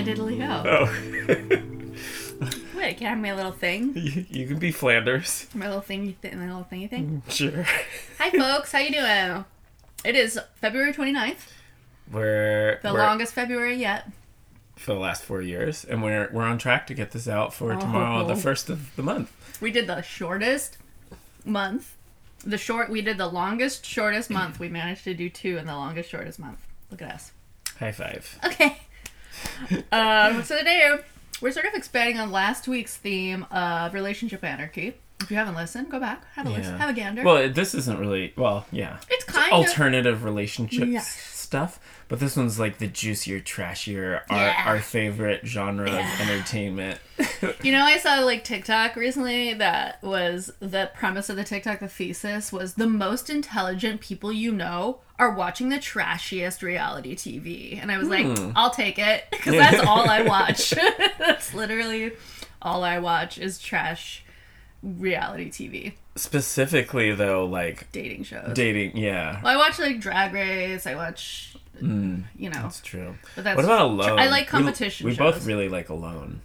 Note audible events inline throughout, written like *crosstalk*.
Hi diddly ho. Oh, *laughs* Wait, can I have my little thing? *laughs* you, you can be Flanders. My little thingy, th- my little thingy thing. *laughs* Sure. Hi, folks. How you doing? It is February 29th, We're, the we're longest February yet. for the last four years, and we're we're on track to get this out for oh, tomorrow, the Oh. first of the month. We did the shortest month. The short, we did the longest, shortest month. We managed to do two in the longest, shortest month. Look at us. High five. Okay. Um, so today we're sort of expanding on last week's theme of relationship anarchy. If you haven't listened, go back, have a listen, have a gander. Well, this isn't really well, yeah. it's kind of alternative relationships stuff, but this one's like the juicier, trashier, Yeah. our our favorite genre Yeah. of entertainment. *laughs* You know, I saw like TikTok recently that was the premise of the TikTok, the thesis was the most intelligent people you know are watching the trashiest reality TV. And I was like, hmm. I'll take it *laughs* because that's all I *laughs* watch. that's literally all I watch is trash reality TV, Specifically, though, like dating shows. dating. Yeah, Well, I watch like Drag Race, I watch, you know, that's true. but that's What about Alone? I like competition We, shows. both really like Alone.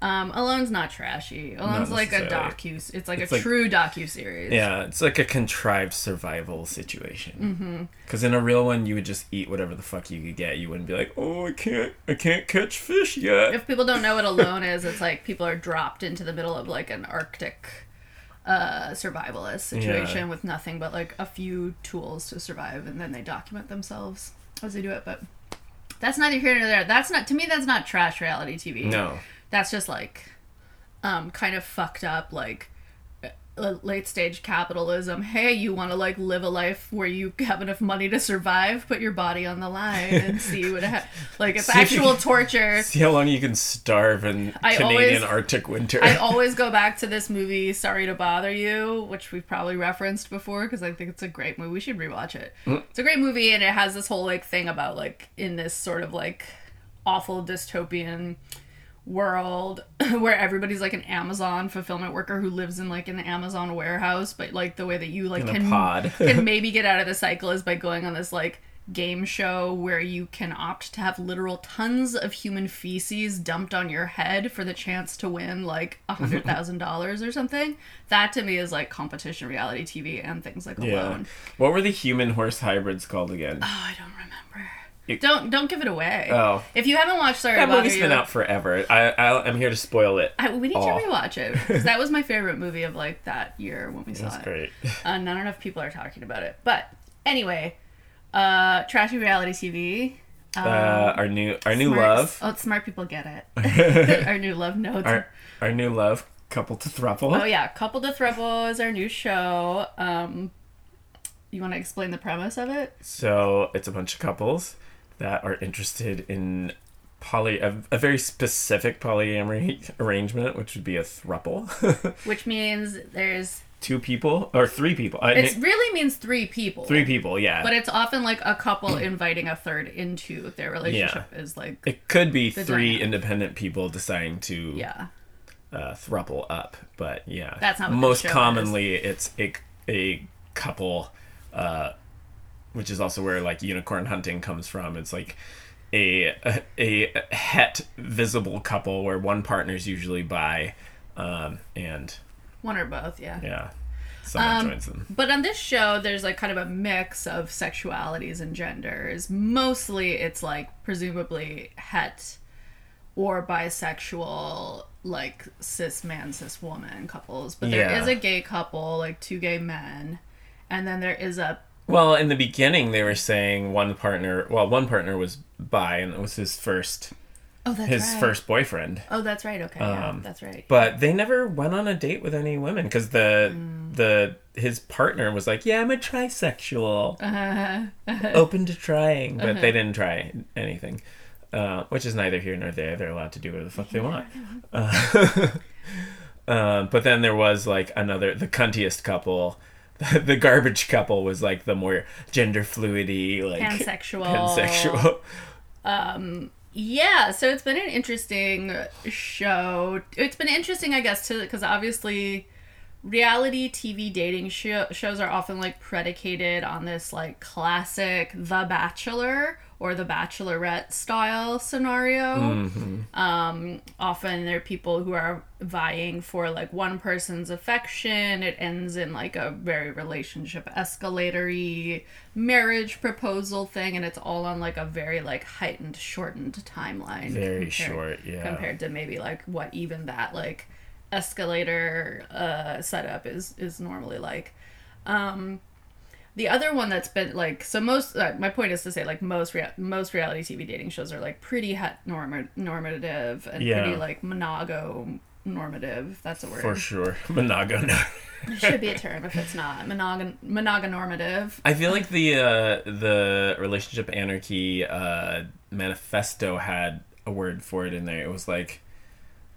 Um, Alone's not trashy. Alone's like a docu. It's like It's a like- true docu series. Yeah, it's like a contrived survival Mm-hmm. situation. Because in a real one, you would just eat whatever the fuck you could get. You wouldn't be like, "Oh, I can't, I can't catch fish yet." If people don't know what *laughs* alone is, it's like people are dropped into the middle of like an Arctic uh, survivalist situation Yeah. with nothing but like a few tools to survive, and then they document themselves as they do it. But that's neither here nor there. That's not to me. That's not trash reality TV. no, that's just like um kind of fucked up like late stage capitalism hey you want to like live a life where you have enough money to survive put your body on the line and *laughs* see what ha- like it's See actual can- torture see how long you can starve in I Canadian always- Arctic winter. I always *laughs* go back to this movie, Sorry to Bother You, which we've probably referenced before because I think it's a great movie. We should rewatch it. Mm. It's a great movie, and it has this whole like thing about like in this sort of like awful dystopian world *laughs* where everybody's like an Amazon fulfillment worker who lives in like an Amazon warehouse, but like the way that you like In can pod. *laughs* can *laughs* maybe get out of the cycle is by going on this like game show where you can opt to have literal tons of human feces dumped on your head for the chance to win like a hundred thousand dollars or something. That to me is like competition reality TV and things like yeah. Alone. What were the human horse hybrids called again? Oh, I don't remember. You- Don't don't give it away. Oh. If you haven't watched Sorry that movie's You, been out forever. I, I I'm here to spoil it. I, we need Oh. to rewatch it *laughs* that was my favorite movie of like that year when we saw it. That's it. great. Uh, not enough people are talking about it. But anyway, uh, trashy reality TV. Um, Uh, our new our new smart- love, Oh, smart people get it. *laughs* *laughs* our new love notes. our our new love, couple to thruple. oh yeah, Couple to Throuple is our new show. Um, you want to explain the premise of it? So it's a bunch of couples that are interested in poly a, a very specific polyamory arrangement, which would be a thruple. *laughs* Which means there's Two people or three people. I it really means three people. three people, yeah. But it's often like a couple inviting a third into their relationship is like it could be three dynamic. independent people deciding to yeah. uh, thruple up, but yeah, That's not most commonly it's a a couple, uh, which is also where like unicorn hunting comes from. It's like a a, a het visible couple where one partner's usually bi, um, and One or both, yeah. yeah, someone Um, joins them. But on this show, there's like kind of a mix of sexualities and genders. Mostly, it's like presumably het or bisexual, like cis man, cis woman couples. But there is Yeah. a gay couple, like two gay men, and then there is a Well, in the beginning, they were saying one partner. Well, one partner was bi, and it was his first oh that's his right. first boyfriend. oh that's right okay yeah Um, that's right But they never went on a date with any women because the Mm. the his partner was like, "Yeah, I'm a trisexual, Uh-huh. *laughs* open to trying," but they didn't try anything, uh, which is neither here nor there. They're allowed to do whatever the fuck they want. Uh, *laughs* uh, but then there was like another, the cuntiest couple. *laughs* The garbage couple was like the more gender fluidy, like pansexual pansexual. Um, yeah, so it's been an interesting show. It's been interesting, I guess, to because obviously reality TV dating show, shows are often like predicated on this like classic The Bachelor or the bachelorette style scenario. Mm-hmm. Um, often there are people who are vying for like one person's affection. It ends in like a very relationship escalatory marriage proposal thing, and it's all on like a very like heightened, shortened timeline. Very short, yeah. Compared to maybe like what even that like escalator uh, setup is is normally like. Um, the other one that's been like so most uh, my point is to say like most rea- most reality TV dating shows are like pretty het norm- normative and Yeah. pretty like monogo normative. That's a word. For sure. *laughs* Monago. *laughs* It should be a term if it's not monog monogonormative. I feel like the uh, the relationship anarchy uh, manifesto had a word for it in there. It was like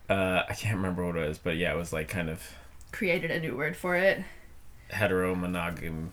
uh, I can't remember what it was, but yeah, it was like kind of Created a new word for it. hetero monogam.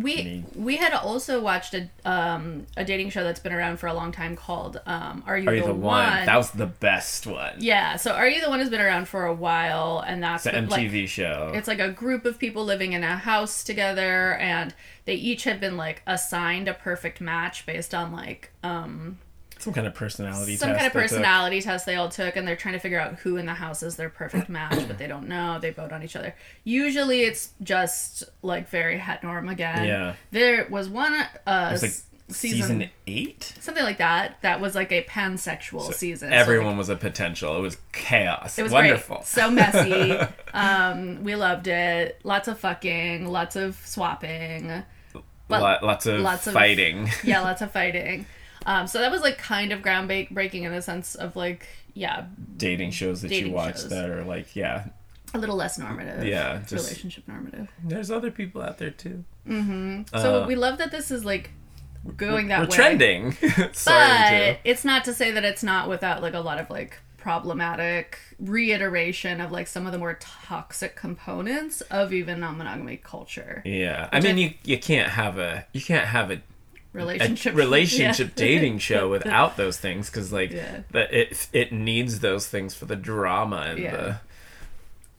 We Need. we had also watched a um a dating show that's been around for a long time called um Are You, Are you the, the one? one? That was the best one. yeah, so Are You the One has been around for a while and that's It's an what, like, MTV show. It's like a group of people living in a house together, and they each have been like assigned a perfect match based on like um Some kind of personality some kind of they took. personality test they all took, and they're trying to figure out who in the house is their perfect *clears throat* match, but they don't know. They vote on each other. Usually, it's just like very het norm again. Yeah. There was one uh was like s- season, eight. something like that that was like a pansexual season. So, Everyone like, was a potential. It was chaos. it was wonderful. great. So messy. *laughs* um, we loved it. Lots of fucking. Lots of swapping. but Lot, lots of lots of- fighting. Yeah, lots *laughs* of fighting. Um, so that was like kind of groundbreaking in the sense of like, yeah, dating shows that Dating you watch shows. that are like, yeah, a little less normative. Yeah, just- relationship normative. there's other people out there too. Mm-hmm. So Uh, we love that this is like going that We're way. trending. *laughs* Sorry, but Joe. it's not to say that it's not without like a lot of like problematic reiteration of like some of the more toxic components of even non-monogamy culture Yeah, I mean, I- you you can't have a you can't have a, a relationship relationship *laughs* Yeah. dating show *laughs* without those things because like Yeah. that it it needs those things for the drama and Yeah.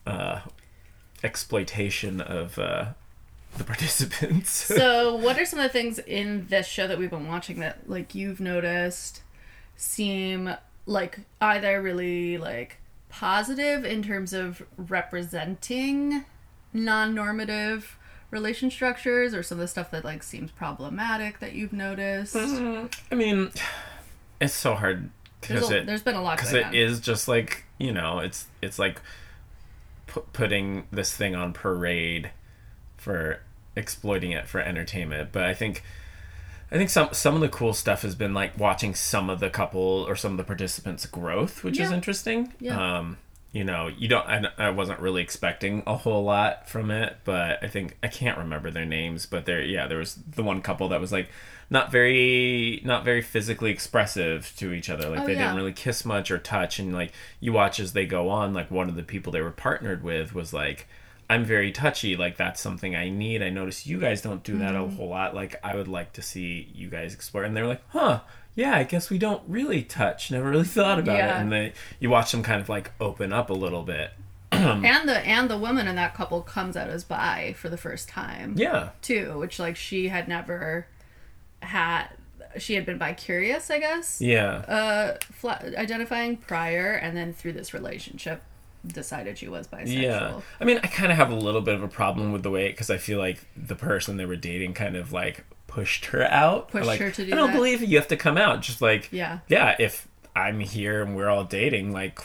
the uh, exploitation of uh, the *laughs* participants. so what are some of the things in this show that we've been watching that like you've noticed seem like either really like positive in terms of representing non-normative relation structures or some of the stuff that like seems problematic that you've noticed? I mean, it's so hard because it there's been a lot because it on. is just like you know it's it's like pu- putting this thing on parade for exploiting it for entertainment. But i think i think some some of the cool stuff has been like watching some of the couple or some of the participants growth which is interesting. Yeah. um you know you don't I, I wasn't really expecting a whole lot from it but i think i can't remember their names but there yeah there was the one couple that was like not very not very physically expressive to each other like Oh, they yeah. didn't really kiss much or touch and like you watch as they go on like one of the people they were partnered with was like i'm very touchy like that's something i need i notice you guys don't do that Mm-hmm. a whole lot like i would like to see you guys explore and they were like huh yeah i guess we don't really touch never really *laughs* thought about Yeah. it and they you watch them kind of like open up a little bit. *clears throat* And the and the woman in that couple comes out as bi for the first time. Yeah. Too which like she had never had she had been bi curious i guess? Yeah. Uh fla- identifying prior and then through this relationship decided she was bisexual. Yeah, I mean, I kind of have a little bit of a problem with the way because I feel like the person they were dating kind of like pushed her out. Pushed like, her to do I don't that. believe you have to come out. Just like Yeah. yeah. If I'm here and we're all dating, like,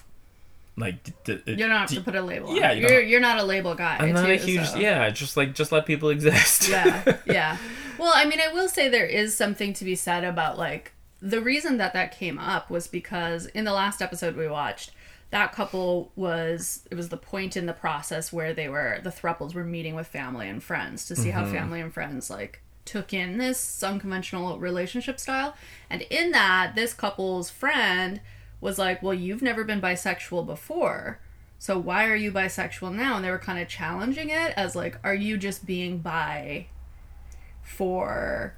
like d- d- you don't have d- to put a label yeah, it. you you're, you're not a label guy I'm not too, a huge so- yeah. Just like just let people *laughs* exist. yeah yeah well i mean i will say there is something to be said about like the reason that that came up was because in the last episode we watched that couple was it was the point in the process where they were the thruples were meeting with family and friends to see how mm-hmm. family and friends like took in this unconventional relationship style. And in that this couple's friend was like well you've never been bisexual before so why are you bisexual now? And they were kind of challenging it as like are you just being bi for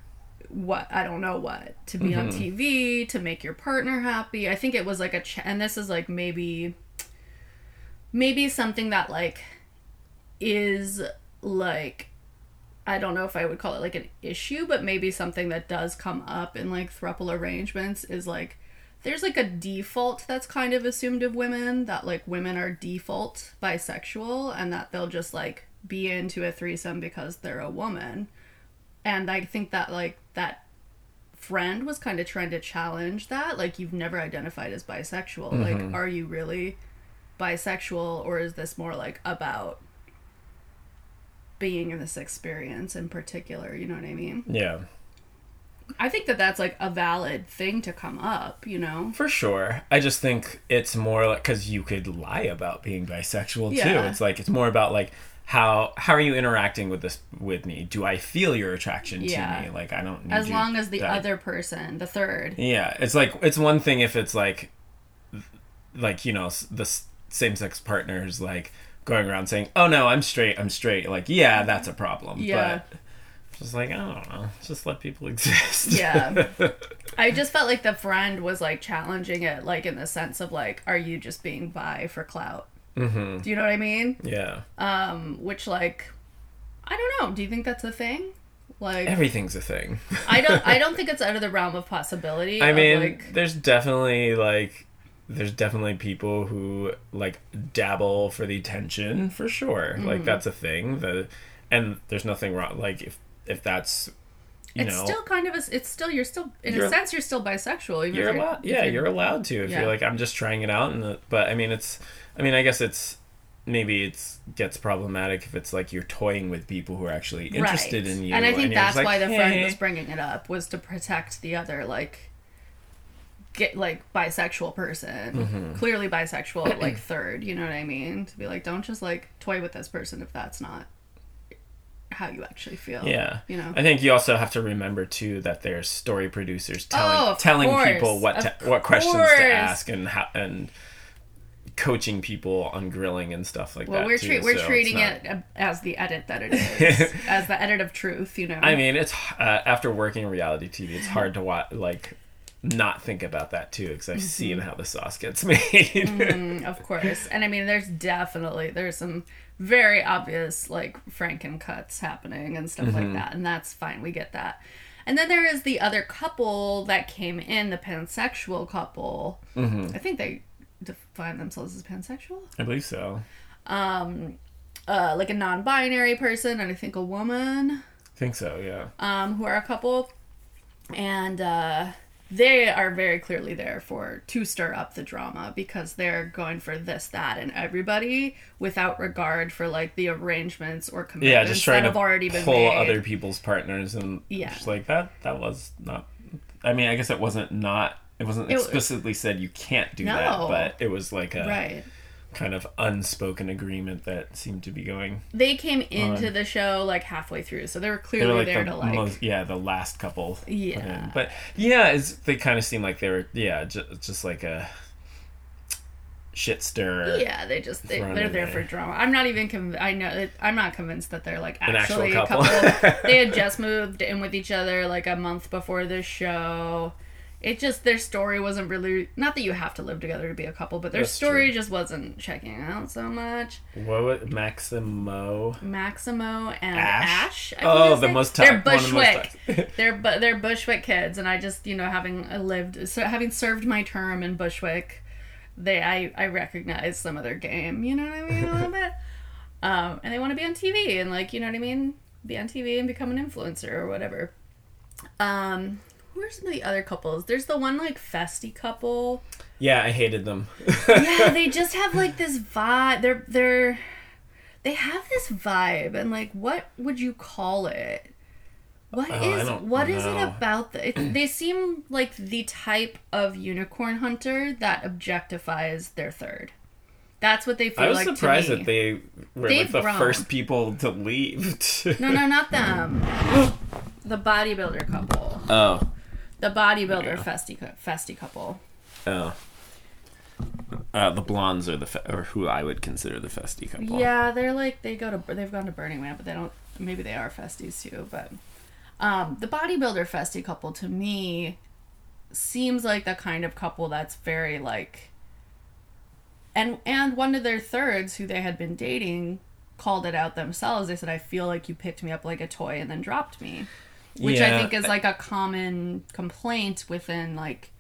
what I don't know what to be on mm-hmm. TV to make your partner happy. I think it was like a ch- and this is like maybe maybe something that like is like I don't know if I would call it like an issue, but maybe something that does come up in like thruple arrangements is like there's like a default that's kind of assumed of women that like women are default bisexual and that they'll just like be into a threesome because they're a woman. And I think that like that friend was kind of trying to challenge that like you've never identified as bisexual. Like mm-hmm. are you really bisexual or is this more like about being in this experience in particular, you know what I mean? Yeah. I think that that's like a valid thing to come up, you know? For sure. I just think it's more like because you could lie about being bisexual too. Yeah. It's like it's more about like how how are you interacting with this with me? Do I feel your attraction Yeah. to me? Like I don't need As long as the other person, the third, Yeah, it's like it's one thing if it's like like you know the same sex partners like going around saying, "Oh no, I'm straight, I'm straight." Like, yeah, that's a problem. Yeah. But just like I don't know, just let people *laughs* exist. Yeah. *laughs* I just felt like the friend was like challenging it, like in the sense of like, are you just being bi for clout? Mm-hmm. Do you know what I mean? yeah. Um, which like, I don't know. Do you think that's a thing? Like, Everything's a thing. I don't. I *laughs* don't think it's out of the realm of possibility. I of, mean, like, there's definitely like there's definitely people who like dabble for the attention for sure. Mm-hmm. Like that's a thing. The and there's nothing wrong like if if that's you it's know still kind of a. It's still you're still in You're- a sense you're still bisexual. Even you're if allowed yeah you're allowed to if Yeah. you're like i'm just trying it out and the, but i mean it's i mean i guess it's maybe it's gets problematic if it's like you're toying with people who are actually interested Right. in you And I think you're that's like, why the friend was bringing it up was to protect the other like get like bisexual person, Mm-hmm. clearly bisexual, like *clears throat* third. You know what I mean? To be like, don't just like toy with this person if that's not how you actually feel. yeah You know. i think you also have to remember too that there's story producers telling Oh, telling course, people what to, what questions to ask and how and coaching people on grilling and stuff like Well, that we're too, tre- we're so treating not- it as the edit that it *laughs* is, as the edit of truth. You know. I mean, it's uh, after working reality TV, it's hard to watch like not think about that too because I've seen how the sauce gets *laughs* made. Mm, of course. And I mean, there's definitely there's some very obvious like Franken cuts happening and stuff like that, and that's fine. We get that. And then there is the other couple that came in, the pansexual couple. I think they define themselves as pansexual, I believe so. Um, uh, like a non-binary person, and I think a woman I think so. Yeah. um, who are a couple, and uh, they are very clearly there for to stir up the drama because they're going for this, that, and everybody without regard for like the arrangements or Yeah, commitments just trying that to have already been pull made. other people's partners and Yeah. just like that. That was not. I mean, I guess it wasn't not. It wasn't It was- explicitly said you can't do that, but it was like a right. Kind of unspoken agreement that seemed to be going. They came into the show like halfway through, so they were They clearly were like there the to like. most, yeah, the last couple. Yeah. but yeah, they kind of seem like they were, yeah, just, just like a shit stir. yeah, they just they, they're there there. for drama. I'm not even conv- I know I'm not convinced that they're like An actual actually a couple. couple. *laughs* they had just moved in with each other like a month before this show. It just their story wasn't really not that you have to live together to be a couple, but their That's story true. just wasn't checking out so much. What was Maximo? Maximo and Ash? Ash. I Oh, the is most They're top- one of the most Bushwick. *laughs* they're but they're Bushwick kids, and I just you know having lived so having served my term in Bushwick, they I I recognize some of their game. You know what I mean a little *laughs* bit. Um, and they want to be on TV and like you know what I mean, be on TV and become an influencer or whatever. Um, who are some of the other couples? There's the one like festy couple. Yeah, I hated them. yeah, they *laughs* just have like this vibe. They're they're they have this vibe, and like, what would you call it? What Oh, is what is it about the? It, they seem like the type of unicorn hunter that objectifies their third. That's what they feel I was like surprised that they were They've like the grown. first people to leave. No, no, not them. *gasps* the bodybuilder couple. Oh. The bodybuilder festy cou- festy couple. Oh. Uh, the blondes are the fe- or who I would consider the festy couple. Yeah, they're like they go to they've gone to Burning Man, but they don't. Maybe they are festies too. But um, the bodybuilder festy couple to me seems like the kind of couple that's very like. And and one of their thirds, who they had been dating, called it out themselves. They said, "I feel like you picked me up like a toy and then dropped me," which I think is like a common complaint within like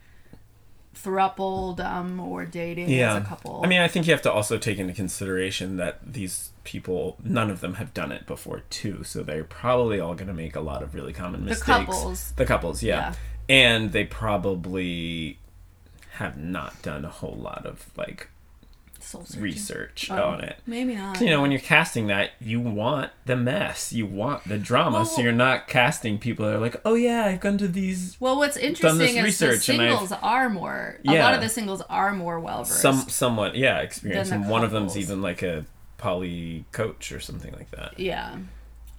thruppledom um, or dating yeah as a couple. i mean i think you have to also take into consideration that these people none of them have done it before too so they're probably all going to make a lot of really common mistakes The couples. the couples yeah. Yeah. and they probably have not done a whole lot of like. Research Oh, on it Maybe not. you know when you're casting that you want the mess you want the drama so you're not casting people that are like oh yeah i've gone to these Well, what's interesting is the research I've- singles are more. Yeah, A lot of the singles are more well versed. some somewhat yeah experience Than the and one of them's even like a poly coach or something like that Yeah.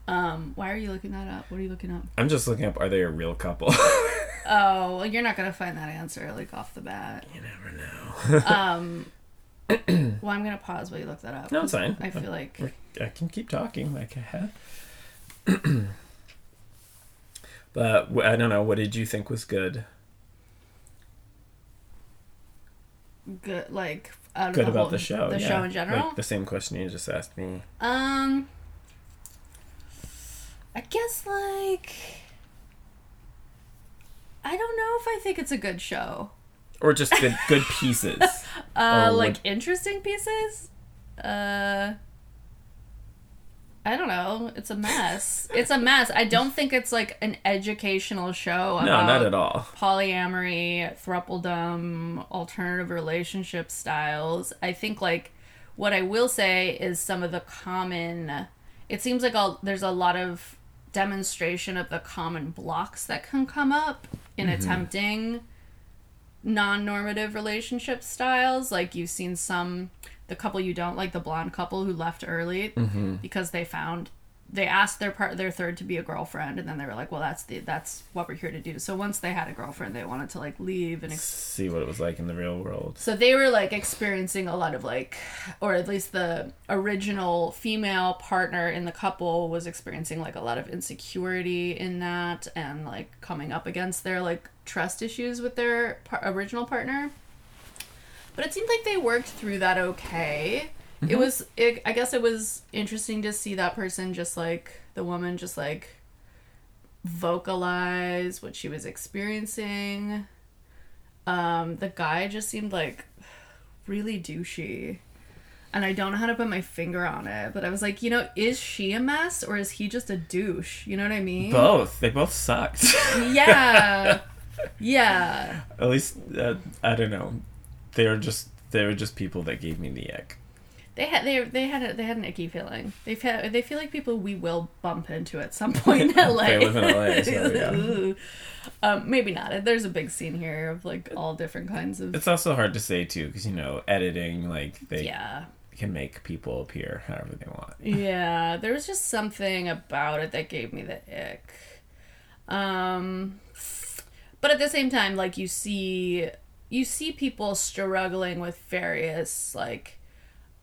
Um, why are you looking that up? What are you looking up? i'm just looking up are they a real couple Oh, well, you're not gonna find that answer like off the bat. you never know Um, *laughs* *coughs* well, I'm gonna pause while you look that up. No, it's fine. I feel like i can keep talking like i have *coughs* but I don't know what did you think was good good, like out of good the about whole, the show the yeah. show in general. like the same question you just asked me Um, I guess like I don't know if I think it's a good show. Or just good good pieces *laughs* Uh, Or like would- interesting pieces. Uh, I don't know. It's a mess. it's a mess. I don't think it's like an educational show no not at all polyamory, thruppledom, alternative relationship styles. I think like what I will say is some of the common. It seems like all, there's a lot of demonstration of the common blocks that can come up in attempting non-normative relationship styles. Like you've seen some, the couple you don't like, the blonde couple who left early mm-hmm. because they found they asked their part their third to be a girlfriend and then they were like well that's the that's what we're here to do. So once they had a girlfriend they wanted to like leave and ex- see what it was like in the real world. So they were like experiencing a lot of like or at least the original female partner in the couple was experiencing like a lot of insecurity in that and like coming up against their like trust issues with their par- original partner. But it seemed like they worked through that okay. It was it, i guess it was interesting to see that person just like the woman just like vocalize what she was experiencing. Um the guy just seemed like really douchey. And i don't know how to put my finger on it but i was like you know is she a mess or is he just a douche? You know what i mean? Both. They both sucked. *laughs* Yeah yeah at least uh, i don't know they were just they were just people that gave me the ick They had they they had a, they had an icky feeling. They've had they feel like people we will bump into at some *laughs* point in LA. They live in LA, so, yeah. *laughs* Um, maybe not. There's a big scene here of like all different kinds of it's also hard to say too because you know editing like they yeah. can make people appear however they want Yeah, there was just something about it that gave me the ick. Um but at the same time like you see you see people struggling with various like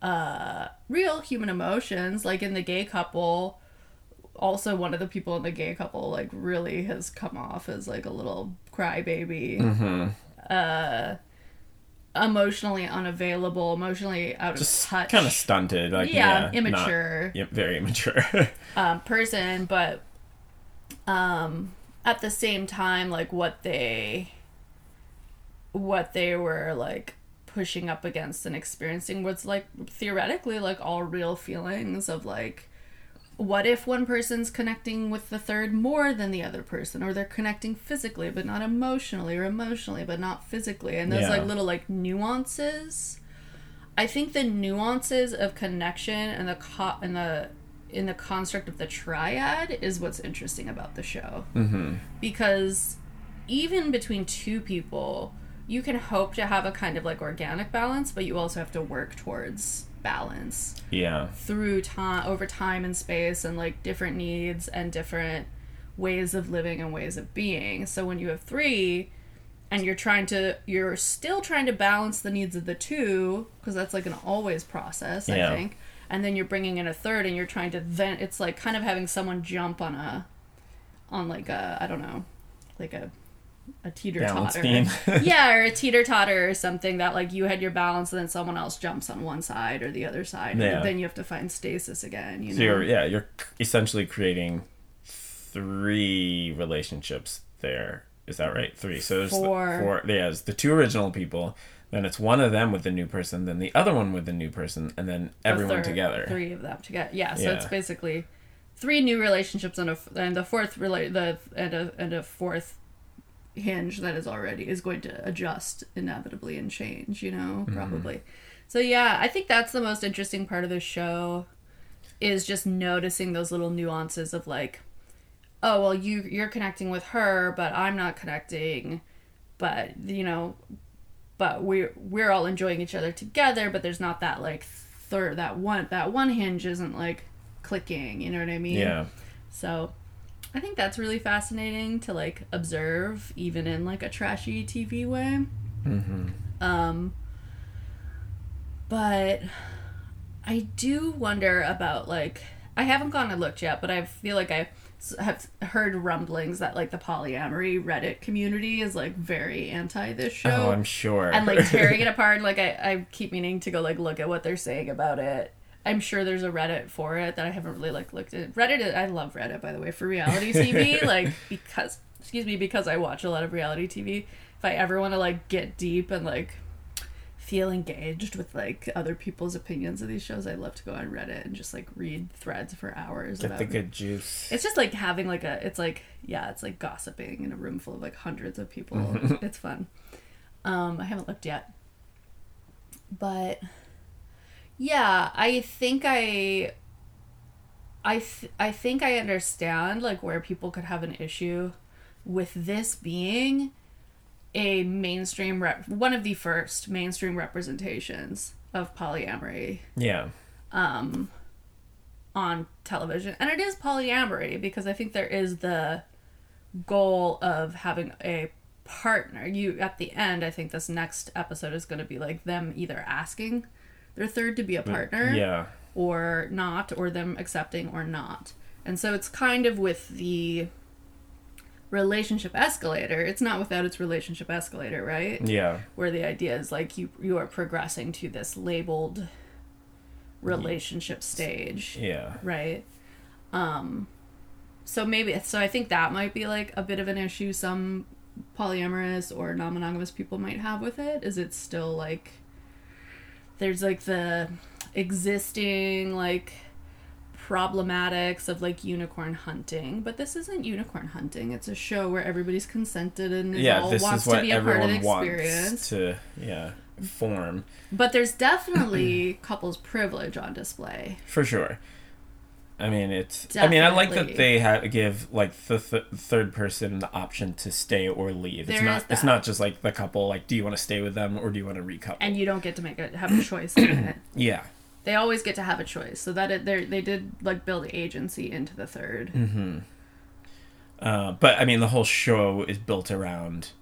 uh real human emotions. Like in the gay couple also one of the people in the gay couple like really has come off as like a little crybaby. Mm-hmm. uh emotionally unavailable emotionally out of just touch. kind of stunted like yeah, not- immature. Yep very immature. *laughs* Um, person, but um, at the same time, like what they what they were like pushing up against and experiencing was like theoretically like all real feelings of like what if one person's connecting with the third more than the other person or they're connecting physically but not emotionally or emotionally but not physically and those Yeah. like little like nuances i think the nuances of connection and the co- and the in the construct of the triad is what's interesting about the show. Mm-hmm. because even between two people you can hope to have a kind of like organic balance but you also have to work towards balance. Yeah. Through time over time and space and like different needs and different ways of living and ways of being. So when you have three and you're trying to you're still trying to balance the needs of the two because that's like an always process Yeah. i think and then you're bringing in a third and you're trying to then it's like kind of having someone jump on a on like a i don't know like a a teeter totter *laughs* yeah, or a teeter totter or something that like you had your balance and then someone else jumps on one side or the other side. Yeah. And then you have to find stasis again. You know? So you're yeah, you're essentially creating three relationships there. Is that right? Three. So there's the- Four. four. Yeah, it's the two original people. Then it's one of them with the new person, then the other one with the new person, and then The everyone third- together. Three of them together. Yeah, so Yeah. it's basically three new relationships and a and the fourth relate the and a and a fourth hinge that is already is going to adjust inevitably and change. You know, Mm-hmm. probably. So yeah, I think that's the most interesting part of the show is just noticing those little nuances of like oh well you you're connecting with her but i'm not connecting but you know but we're we're all enjoying each other together but there's not that like third that one that one hinge isn't like clicking you know what i mean Yeah. so i think that's really fascinating to like observe even in like a trashy tv way Mm-hmm. um but I do wonder about like I haven't gone and looked yet, but I feel like I have heard rumblings that like the polyamory Reddit community is like very anti this show Oh, I'm sure. and like tearing it *laughs* apart. Like I, I keep meaning to go like look at what they're saying about it. I'm sure there's a Reddit for it that I haven't really like looked at. Reddit, I love Reddit by the way for reality *laughs* TV, like because excuse me because I watch a lot of reality TV. If I ever want to like get deep and like feel engaged with like other people's opinions of these shows, I love to go on Reddit and just like read threads for hours. Get about the good juice. it's just like having like a it's like yeah it's like gossiping in a room full of like hundreds of people *laughs* it's fun um i haven't looked yet but yeah i think i i th- i think i understand like where people could have an issue with this being a mainstream rep- one of the first mainstream representations of polyamory Yeah. um on television and it is polyamory because i think there is the goal of having a partner you at the end i think this next episode is going to be like them either asking their third to be a partner Yeah. or not or them accepting or not and so it's kind of with the relationship escalator it's not without its relationship escalator right Yeah. where the idea is like you you are progressing to this labeled relationship stage Yeah. right um so maybe so i think that might be like a bit of an issue some polyamorous or non-monogamous people might have with it is it still like there's like the existing like problematics of like unicorn hunting but this isn't unicorn hunting it's a show where everybody's consented and is Yeah. all This wants is what to be a part of the experience to yeah form but there's definitely *clears throat* couples privilege on display for sure. I mean, it's. I mean, I like that they ha- give like the th- third person the option to stay or leave. It's not. It's not just like the couple. Like, do you want to stay with them or do you want to recouple? and you don't get to make it have a choice in it *clears throat* yeah. They always get to have a choice so that it they they did like build agency into the third Mm-hmm. Uh, but I mean, the whole show is built around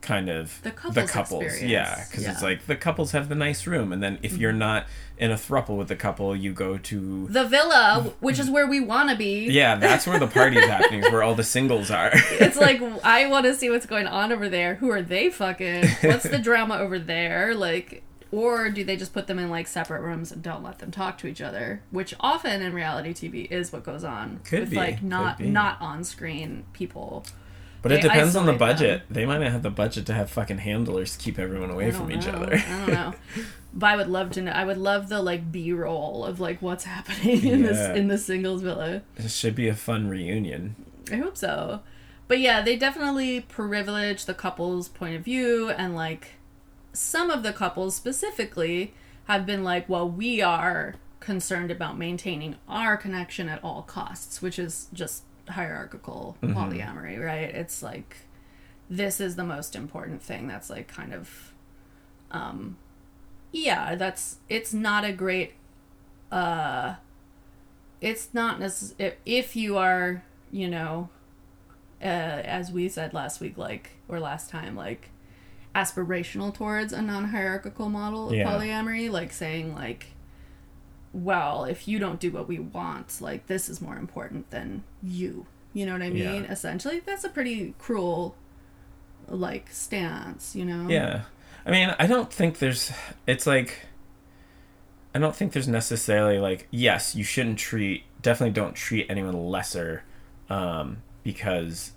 kind of The couple's couples. experience, Yeah, because it's like the couples have the nice room, and then if you're Mm-hmm. not in a thruple with the couple, you go to. the villa which is where we want to be Yeah, that's where the party's happening, where all the singles are. it's *laughs* like i want to see what's going on over there who are they fucking what's the *laughs* drama over there like or do they just put them in like separate rooms and don't let them talk to each other which often in reality tv is what goes on Could with be, like not not on screen people But it depends on the isolate them. budget. They might not have the budget to have fucking handlers keep everyone away from don't each other. I don't know. *laughs* But I would love to know. I would love the like B roll of like what's *laughs* happening in Yeah. this in the singles villa. This should be a fun reunion. I hope so. But yeah, they definitely privilege the couple's point of view and like some of the couples specifically have been like, well, we are concerned about maintaining our connection at all costs, which is just hierarchical polyamory, right? It's like this is the most important thing that's like kind of um yeah, that's it's not a great uh it's not necessary if you are, you know, uh, as we said last week, like or last time, like aspirational towards a non-hierarchical model of Yeah. polyamory, like saying like, well, if you don't do what we want, like this is more important than you. You know what I mean? Yeah. Essentially, that's a pretty cruel like stance, you know? Yeah. I mean, I don't think there's it's like I don't think there's necessarily like yes, you shouldn't treat definitely don't treat anyone lesser um because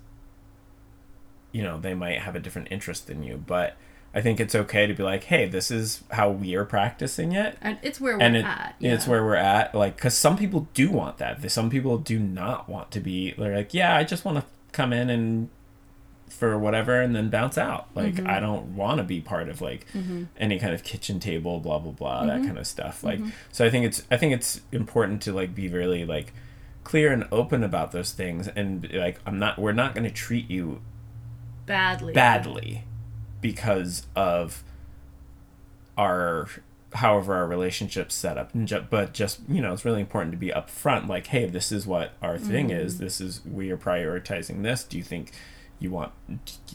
you know, they might have a different interest than you, but I think it's okay to be like, "Hey, this is how we are practicing it." And it's where we're and it, at. it's where we're at like because some people do want that some people do not want to be they're like yeah i just want to come in and for whatever and then bounce out like Mm-hmm. i don't want to be part of like any kind of kitchen table blah blah blah Mm-hmm. that kind of stuff like so i think it's i think it's important to like be really like clear and open about those things and like i'm not we're not going to treat you badly. badly. Because of our however our relationship's set up. But just you know it's really important to be upfront like hey this is what our thing mm-hmm. is. This is we are prioritizing this. Do you think you want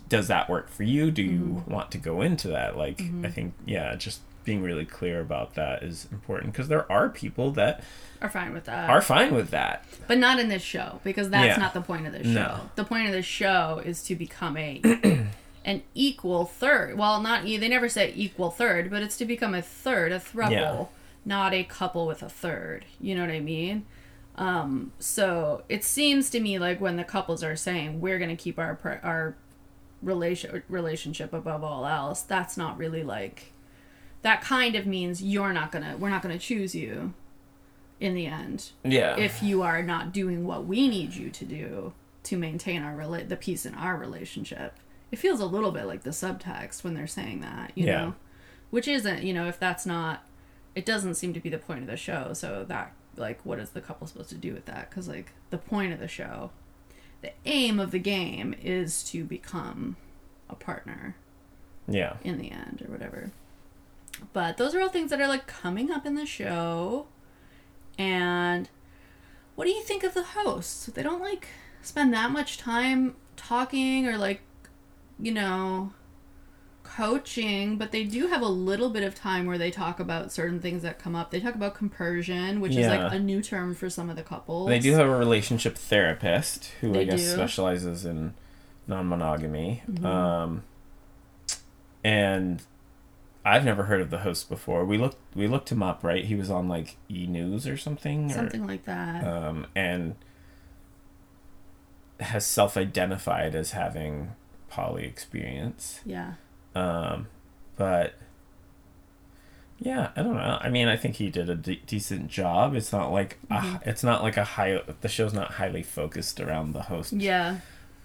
does that work for you? Do you mm-hmm. want to go into that? Like i mm-hmm. think yeah just being really clear about that is important because there are people that Are fine with that. are fine with that But not in this show because that's Yeah. not the point of this show. No. The point of the show is to become a *clears throat* an equal third. Well, not they never say equal third, but it's to become a third, a throuple, Yeah. not a couple with a third. You know what I mean? Um, so it seems to me like when the couples are saying we're going to keep our our relation relationship above all else, that's not really like that kind of means you're not to we're not going to choose you in the end yeah if you are not doing what we need you to do to maintain our rela- the peace in our relationship. It feels a little bit like the subtext when they're saying that, you Yeah. know, which isn't, you know, if that's not, it doesn't seem to be the point of the show. So that, like, what is the couple supposed to do with that? Because like the point of the show, the aim of the game is to become a partner yeah in the end or whatever. But those are all things that are like coming up in the show. And what do you think of the hosts? They don't like spend that much time talking or like, you know, coaching, but they do have a little bit of time where they talk about certain things that come up. They talk about compersion, which is like a new term for some of the couples. They do have a relationship therapist who I guess do. specializes in non-monogamy. Mm-hmm. Um, and I've never heard of the host before. We looked we looked him up, right? He was on like E News or something, something like that. um, and has self-identified as having poly experience. yeah. Um, but yeah, I don't know. I mean, I think he did a de- decent job. It's not like Mm-hmm. a, it's not like a high. The show's not highly focused around the host. Yeah.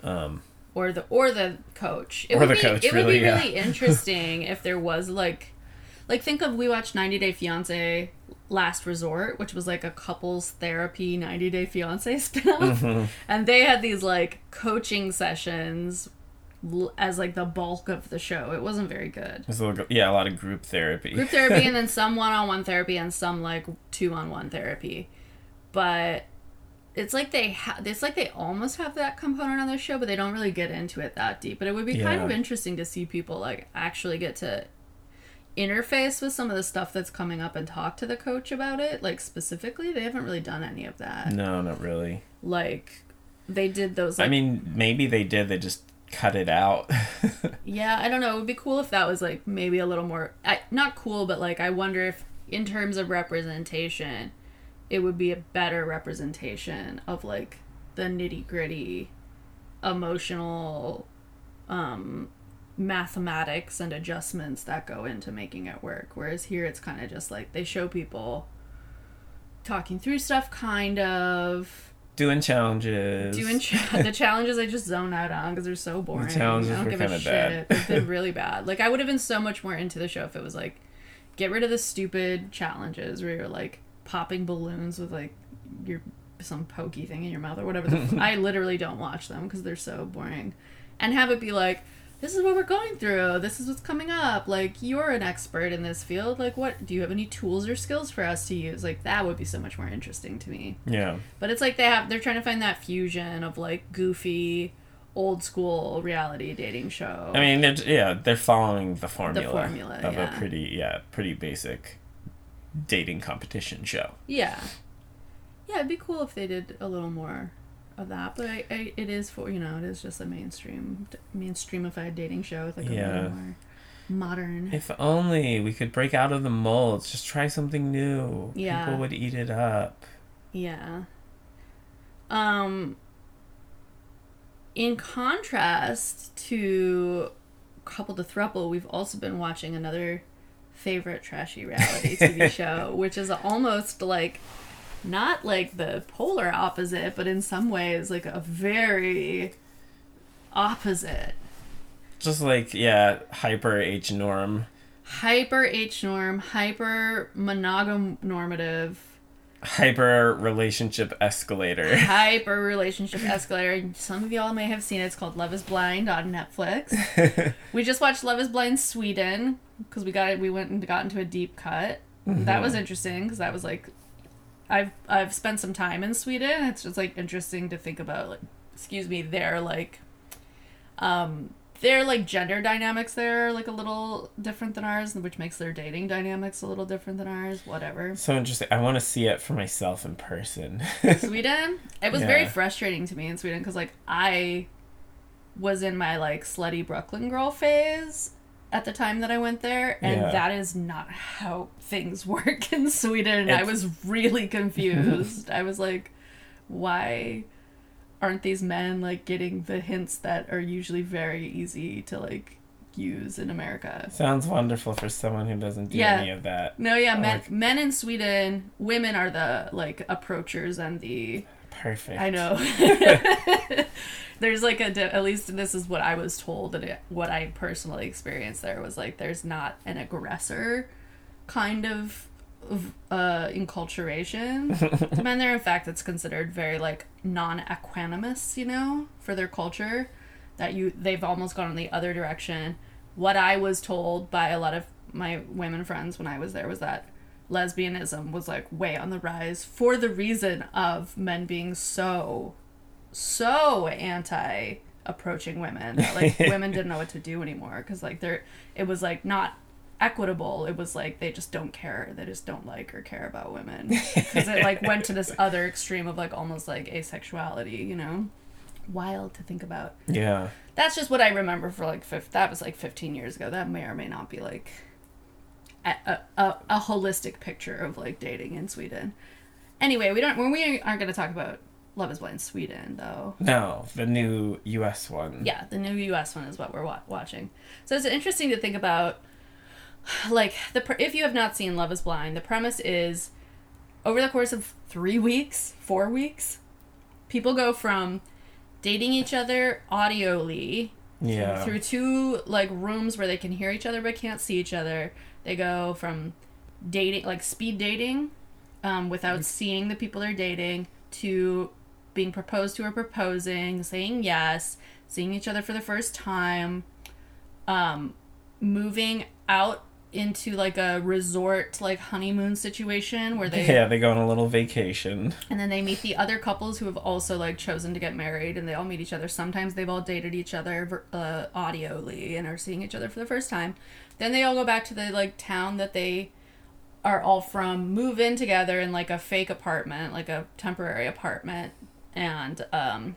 Um, or the or the coach. It Or would the be, coach, It would really, be yeah. really *laughs* interesting if there was like, like think of we watched 90 Day Fiance Last Resort, which was like a couples therapy 90 Day Fiance *laughs* spinoff, Mm-hmm. and they had these like coaching sessions as like the bulk of the show. It wasn't very good. a little, yeah, a lot of group therapy. Group therapy and then *laughs* some one-on-one therapy and some like two-on-one therapy, but it's like they ha- it's like they almost have that component on the show, but they don't really get into it that deep. But it would be kind of interesting to see people like actually get to interface with some of the stuff that's coming up and talk to the coach about it. Like specifically, they haven't really done any of that. no, not really. Like they did those. Like, I mean, maybe they did. They just cut it out. *laughs* Yeah, I don't know. It would be cool if that was like maybe a little more I, not cool, but like I wonder if in terms of representation, it would be a better representation of like the nitty gritty, emotional, um, mathematics and adjustments that go into making it work. Whereas here, it's kind of just like they show people talking through stuff, kind of Doing challenges. doing cha- *laughs* the challenges I just zone out on because they're so boring. challenges I don't were give a shit. bad. They've been *laughs* really bad. Like I would have been so much more into the show if it was like, get rid of the stupid challenges where you're like popping balloons with like your some pokey thing in your mouth or whatever. The *laughs* I literally don't watch them because they're so boring, and have it be like. This is what we're going through. This is what's coming up. Like, you're an expert in this field. Like, what do you have any tools or skills for us to use? Like, that would be so much more interesting to me. Yeah. But it's like they have they're trying to find that fusion of like goofy, old school reality dating show. I mean, they're, yeah, they're following the formula, formula, of yeah. a pretty, yeah, pretty basic dating competition show. yeah, yeah, it'd be cool if they did a little more of that, but I, I, it is for you know it is just a mainstream mainstreamified dating show with like a Yeah. little more modern. If only we could break out of the molds, just try something new. Yeah. People would eat it up. Yeah. Um in contrast to Couple to Throuple, we've also been watching another favorite trashy reality TV *laughs* show, which is almost like not like the polar opposite, but in some ways like a very opposite. Just like, yeah, hyper H norm, Hyper H norm, hyper monogam normative, hyper relationship escalator. *laughs* hyper relationship escalator. Some of y'all may have seen it. It's called Love Is Blind on Netflix. *laughs* we just watched Love Is Blind Sweden because we got it. We went and got into a deep cut. That was interesting because that was like, I've I've spent some time in Sweden. It's just like interesting to think about. Like, excuse me, their like, um, their like gender dynamics there are like a little different than ours, which makes their dating dynamics a little different than ours. Whatever. so interesting. I want to see it for myself in person. *laughs* Sweden. It was very frustrating to me in Sweden because like I was in my like slutty Brooklyn girl phase at the time that I went there, and Yeah. that is not how things *laughs* work in Sweden. I was really *laughs* confused. I was like, why aren't these men like getting the hints that are usually very easy to like use in America? Sounds wonderful for someone who doesn't do Yeah. any of that. No, yeah, men, like- men in Sweden, women are the like approachers and the Perfect. I know. *laughs* *laughs* there's like a di- at least this is what I was told and it, what I personally experienced there was like there's not an aggressor kind of, uh enculturation *laughs* to men there in fact it's considered very like non-equanimous you know for their culture that you they've almost gone in the other direction. What i was told by a lot of my women friends when i was there was that lesbianism was like way on the rise for the reason of men being so so anti approaching women that, like *laughs* women didn't know what to do anymore because like they're it was like not equitable it was like they just don't care they just don't like or care about women *laughs* because it like went to this other extreme of like almost like asexuality you know wild to think about Yeah. that's just what I remember for like fif- that was like 15 years ago. That may or may not be like a, a, a, holistic picture of like dating in Sweden. Anyway, we don't when we aren't going to talk about Love Is Blind in Sweden though. No, the new U.S. one. Yeah, the new U.S. one is what we're wa- watching. So it's interesting to think about, *sighs* like the pr- if you have not seen Love Is Blind, the premise is over the course of three weeks, four weeks, people go from dating each other audioly Yeah. through two like rooms where they can hear each other but can't see each other. They go from dating like speed dating um, without seeing the people they're dating to being proposed to or proposing, saying yes, seeing each other for the first time, um, moving out into like a resort like honeymoon situation where they Yeah, they go on a little vacation. and then they meet the other couples who have also like chosen to get married, and they all meet each other. Sometimes they've all dated each other uh, audioly and are seeing each other for the first time. Then they all go back to the like town that they are all from, move in together in like a fake apartment, like a temporary apartment, and um,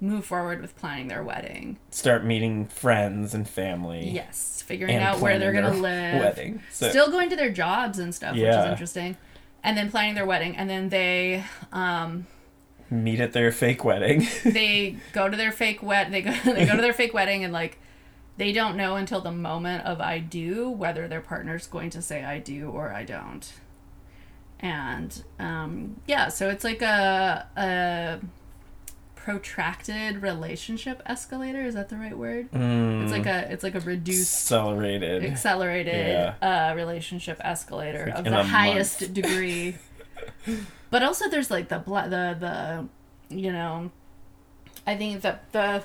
move forward with planning their wedding. Start meeting friends and family. Yes, figuring out where they're gonna live. Wedding. So, Still going to their jobs and stuff, which is interesting. And then planning their wedding, and then they um, meet at their fake wedding. *laughs* they go to their fake wed they go *laughs* they go to their fake wedding and like they don't know until the moment of I do whether their partner's going to say I do or I don't. And um yeah, so it's like a a protracted relationship escalator, is that the right word? Mm, It's like a it's like a reduced accelerated. accelerated Yeah. uh, relationship escalator Like of the highest month. *laughs* degree. but also, there's like the the the you know, I think that the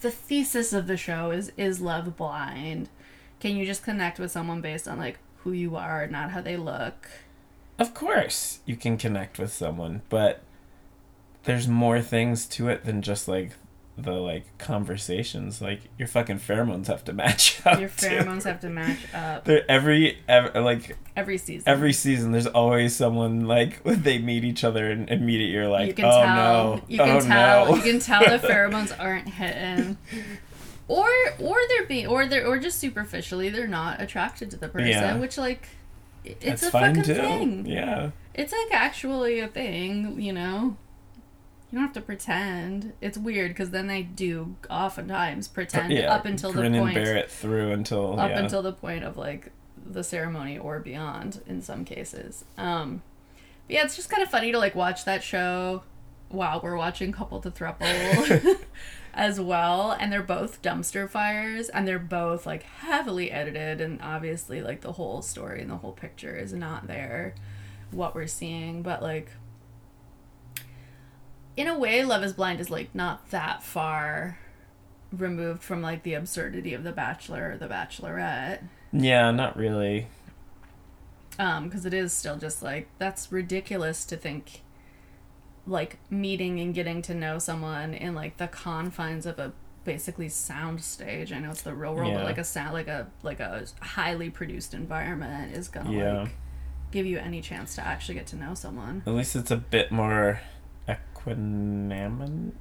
the thesis of the show is is love blind. Can you just connect with someone based on like who you are, not how they look? Of course, you can connect with someone, but there's more things to it than just like the like conversations, like your fucking pheromones have to match *laughs* up. Your too. pheromones have to match up There every, ev like every season. every season, there's always someone like when *laughs* they meet each other and immediately you're like, you can oh tell. no, You can oh tell. no. You can tell the *laughs* pheromones aren't hitting. Or or they're being or they're or just superficially they're not attracted to the person, Yeah. which like it's That's a fucking too. thing. Yeah. It's like actually a thing, you know. You don't have to pretend. It's weird because then they do oftentimes pretend yeah. up until the and point bear it through until up yeah. until the point of like the ceremony or beyond in some cases. Um but yeah, it's just kind of funny to like watch that show while we're watching Couple to Throuple *laughs* as well. And they're both dumpster fires and they're both like heavily edited and obviously like the whole story and the whole picture is not there what we're seeing, but like in a way Love is Blind is like not that far removed from like the absurdity of the bachelor or the bachelorette yeah, not really. um because it is still just like that's ridiculous to think like meeting and getting to know someone in like the confines of a basically sound stage i know it's the real world Yeah. but like a sound like a like a highly produced environment is gonna Yeah. like give you any chance to actually get to know someone At least it's a bit more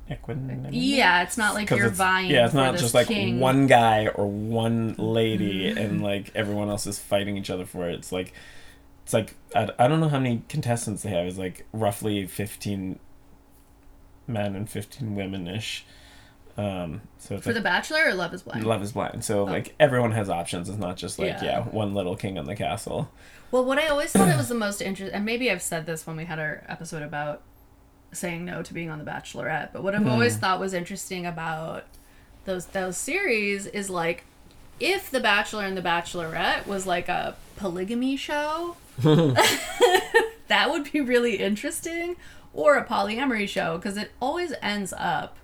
Equanimous. yeah it's not like you're it's- vying Yeah, it's not just like king. one guy or one lady and like everyone else is fighting each other for it. It's like it's like I, I don't know how many contestants they have. It's like roughly 15 men and 15 women ish. Um so for like the bachelor or love is blind Love is blind. So like everyone has options. It's not just like Yeah. yeah, one little king on the castle. Well, what I always thought it was the most interesting, and maybe I've said this when we had our episode about saying no to being on The Bachelorette, but what I've hmm. always thought was interesting about those those series is like if The Bachelor and The Bachelorette was like a polygamy show, *laughs* *laughs* that would be really interesting, or a polyamory show because it always ends up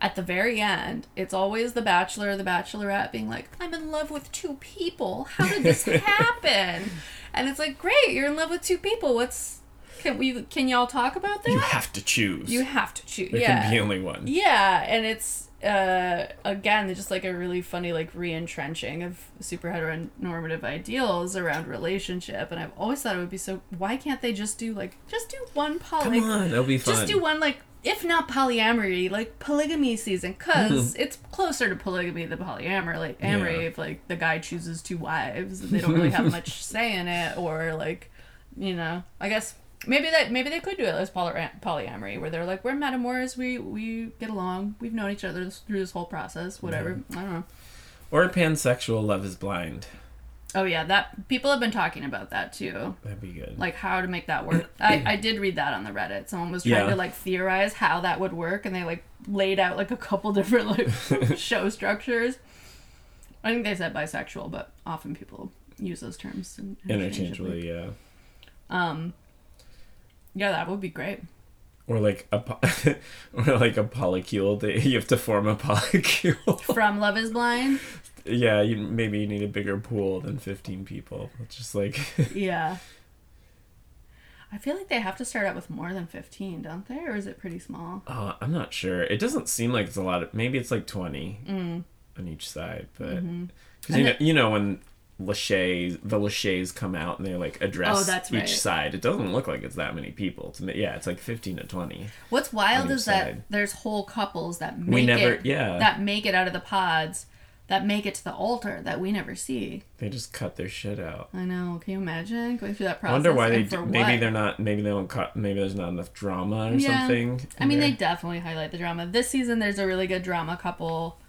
at the very end, it's always the bachelor or the bachelorette being like, I'm in love with two people. How did this *laughs* happen? and it's like, great, you're in love with two people. What's can we can y'all talk about that? You have to choose. You have to choose. there yeah. can be only one. Yeah, and it's uh again just like a really funny like re-entrenching of super heteronormative ideals around relationship and I've always thought it would be so why can't they just do like just do one poly Come on, it'll be fun. just do one like if not polyamory like polygamy season because it's closer to polygamy than polyamory like amory Yeah. if like the guy chooses two wives and they don't really have *laughs* much say in it or like you know i guess maybe that maybe they could do it as poly- polyamory where they're like we're metamours we we get along we've known each other this, through this whole process whatever i don't know Or pansexual love is blind. oh yeah that people have been talking about that too That'd be good. like how to make that work. *clears throat* I, I did read that on the Reddit. Someone was trying Yeah. to like theorize how that would work, and they like laid out like a couple *laughs* different like *laughs* show structures. I think they said bisexual, but often people use those terms in- Interchangeably, yeah. Um, yeah, that would be great. Or like a po- *laughs* or like a polycule. That you have to form a *laughs* polycule. From Love Is Blind. yeah, you maybe you need a bigger pool than fifteen people. It's just like *laughs* Yeah. I feel like they have to start out with more than fifteen, don't they? Or is it pretty small? uh, I'm not sure. It doesn't seem like it's a lot of. Maybe it's like twenty Mm. on each side, but because And you know the- you know when Lachey's the Lachey's come out and they like address Oh, each right. side. It doesn't look like it's that many people. It's, yeah, it's like fifteen to twenty. What's wild is that there's whole couples that make We never- it yeah. that make it out of the pods that make it to the altar that we never see. They just cut their shit out. I know. Can you imagine going through that process? I wonder why they do, maybe what? they're not maybe they don't cut maybe there's not enough drama or Yeah. something. I mean, they definitely highlight the drama. This season, there's a really good drama couple.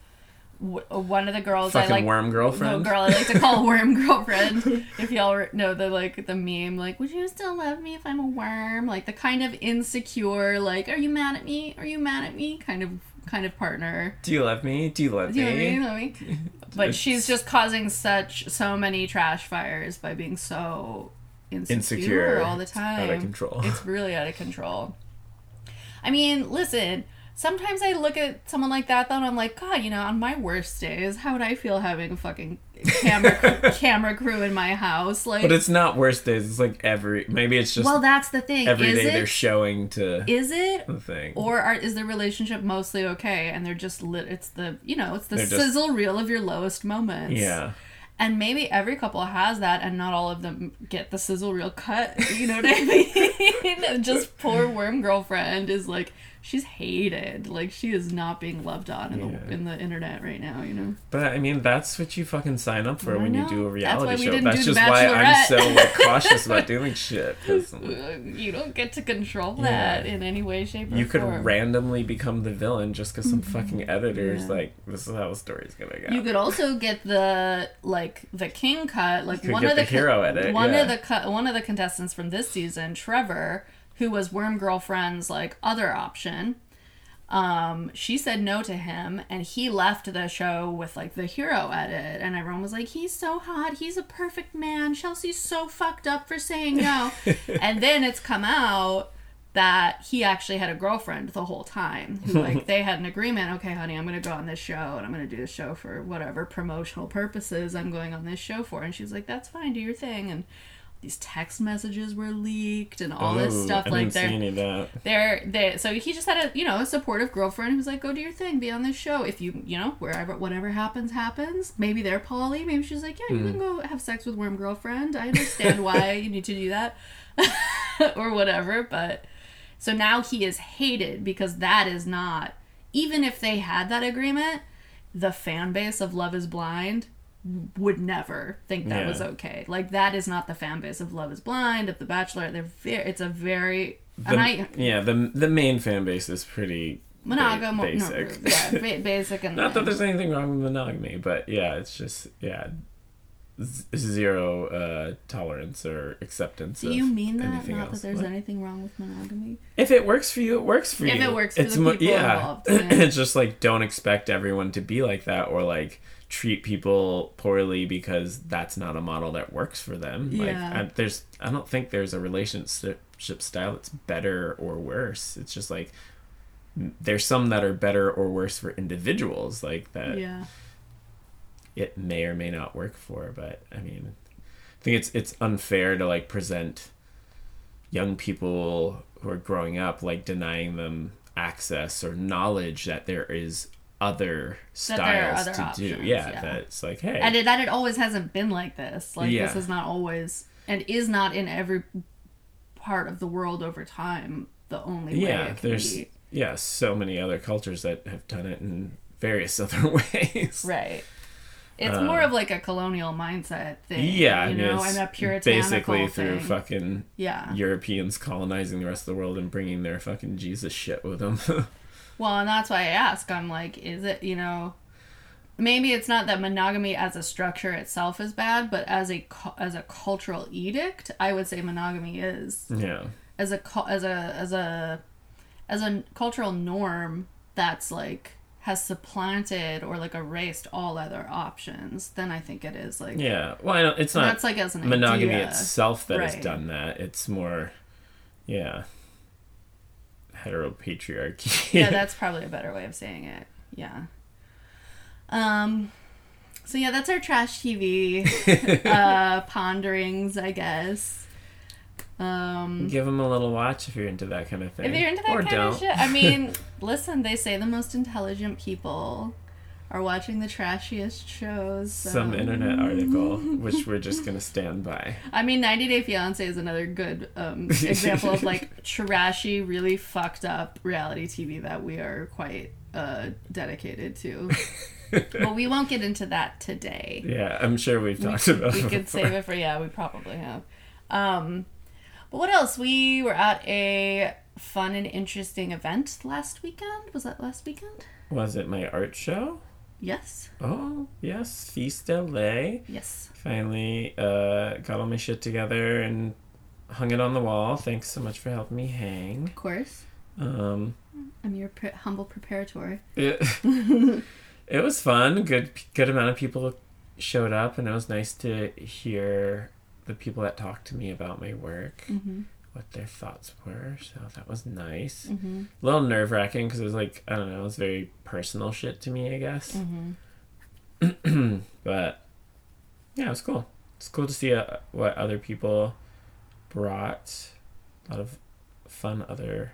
W- uh, one of the girls fucking I like. worm girlfriend. girl I like to call *laughs* worm girlfriend. if y'all re- know the like the meme, like, would you still love me if I'm a worm? Like the kind of insecure, like, are you mad at me? Are you mad at me? Kind of kind of partner. Do you love me? Do you love Do you me? I mean? Love me? *laughs* But she's just causing such so many trash fires by being so insecure, Insecure. all the time. Out of control. It's really out of control. I mean, listen, sometimes I look at someone like that though and I'm like, God, you know, on my worst days, how would I feel having a fucking camera *laughs* camera crew in my house? Like But it's not worst days. It's like every maybe it's just Well that's the thing. every is day it they're showing to is it the thing. or are, is the relationship mostly okay and they're just lit it's the you know it's the They're just- sizzle reel of your lowest moments yeah. and maybe every couple has that and not all of them get the sizzle reel cut you know what i *laughs* mean *laughs* just poor worm girlfriend is like she's hated like she is not being loved on in, Yeah. the, in the internet right now you know But I mean, that's what you fucking sign up for I when you do a That's why reality we show. didn't That's just why I'm so like, *laughs* cautious about doing shit. *laughs* you don't get to control Yeah. that in any way shape or form. you could form randomly become the villain just because some fucking editor's Mm-hmm. Yeah. like, this is how the story's gonna go. You could also get the like the king cut, like could one get of the, the hero edit, One yeah. of the cut, one of the contestants from this season, Trevor, who was Worm Girlfriend's like other option. Um, she said no to him, and he left the show with like the hero edit, and everyone was like, "He's so hot, he's a perfect man." Chelsea's so fucked up for saying no, *laughs* and then it's come out that he actually had a girlfriend the whole time who like *laughs* they had an agreement okay honey i'm gonna go on this show and i'm gonna do this show for whatever promotional purposes i'm going on this show for and she's like that's fine do your thing and these text messages were leaked and all this Ooh, stuff I like they're any that. they're they so he just had a you know a supportive girlfriend who's like go do your thing be on this show. If you you know wherever whatever happens happens. Maybe they're poly maybe she's like yeah you can mm. go have sex with worm girlfriend. I understand why *laughs* you need to do that *laughs* or whatever but so now he is hated because that is not even if they had that agreement the fan base of love is blind would never think that Yeah. was okay like that is not the fan base of love is blind of the bachelor they're very it's a very The, and I yeah, the the main fan base is pretty ba- monogam basic. No, yeah, ba- *laughs* basic and Not that there's anything wrong with monogamy, but yeah, it's just yeah, z- zero uh, tolerance or acceptance. Do you mean that? Not else. that there's What? anything wrong with monogamy. If it works for you, it works for If you. If it works for the mo- people yeah. involved, yeah. it's *laughs* just like don't expect everyone to be like that or like treat people poorly because that's not a model that works for them. Like Yeah. I, there's, I don't think there's a relationship style that's better or worse. It's just like there's some that are better or worse for individuals, like that Yeah. it may or may not work for. But I mean, I think it's it's unfair to like present young people who are growing up like denying them access or knowledge that there is other That there are styles other to options, do. Yeah, yeah. that's like hey, And it, that it always hasn't been like this. Like Yeah. this is not always and is not in every part of the world over time the only way yeah, it can there's be. yeah so many other cultures that have done it in various *laughs* other ways. Right. It's Uh, more of like a colonial mindset thing. Yeah, I You mean, know, and a puritanical basically through thing. fucking Yeah. Europeans colonizing the rest of the world and bringing their fucking Jesus shit with them. *laughs* Well, and that's why I ask. I'm like, is it, you know, maybe it's not that monogamy as a structure itself is bad, but as a as a cultural edict, I would say monogamy is yeah. as a as a as a as a cultural norm that's like has supplanted or like erased all other options. Then I think it is like Yeah. Well, it's not that's like as an monogamy idea. itself that has done that. It's more, yeah, heteropatriarchy. yeah, *laughs* that's probably a better way of saying it. Yeah. Um. So yeah, that's our trash TV *laughs* uh, ponderings, I guess. Um, Give them a little watch if you're into that kind of thing. if you're into that or kind don't. of shit, I mean, *laughs* listen, they say the most intelligent people are watching the trashiest shows. so- Some internet article, which we're just *laughs* gonna stand by. I mean, 90 Day Fiance is another good um, *laughs* example of like trashy, really fucked up reality TV that we are quite uh, dedicated to. *laughs* but we won't get into that today. Yeah, I'm sure we've talked about. It. We could save it for yeah, we probably have. Um, but what else? We were at a fun and interesting event last weekend. Was that last weekend? Was it my art show? Yes. Oh yes, Feast LA. Yes. Finally, uh, got all my shit together and hung it on the wall. Thanks so much for helping me hang. Of course. Um, I'm your pre- humble preparator. it, *laughs* it was fun. Good, good amount of people showed up, and it was nice to hear the people that talked to me about my work. Mm-hmm. What their thoughts were. So that was nice. Mm-hmm. A little nerve wracking because it was like I don't know, it was very personal shit to me, I guess. Mm-hmm. *clears throat* but yeah, it was cool. It's cool to see uh, what other people brought. A lot of fun other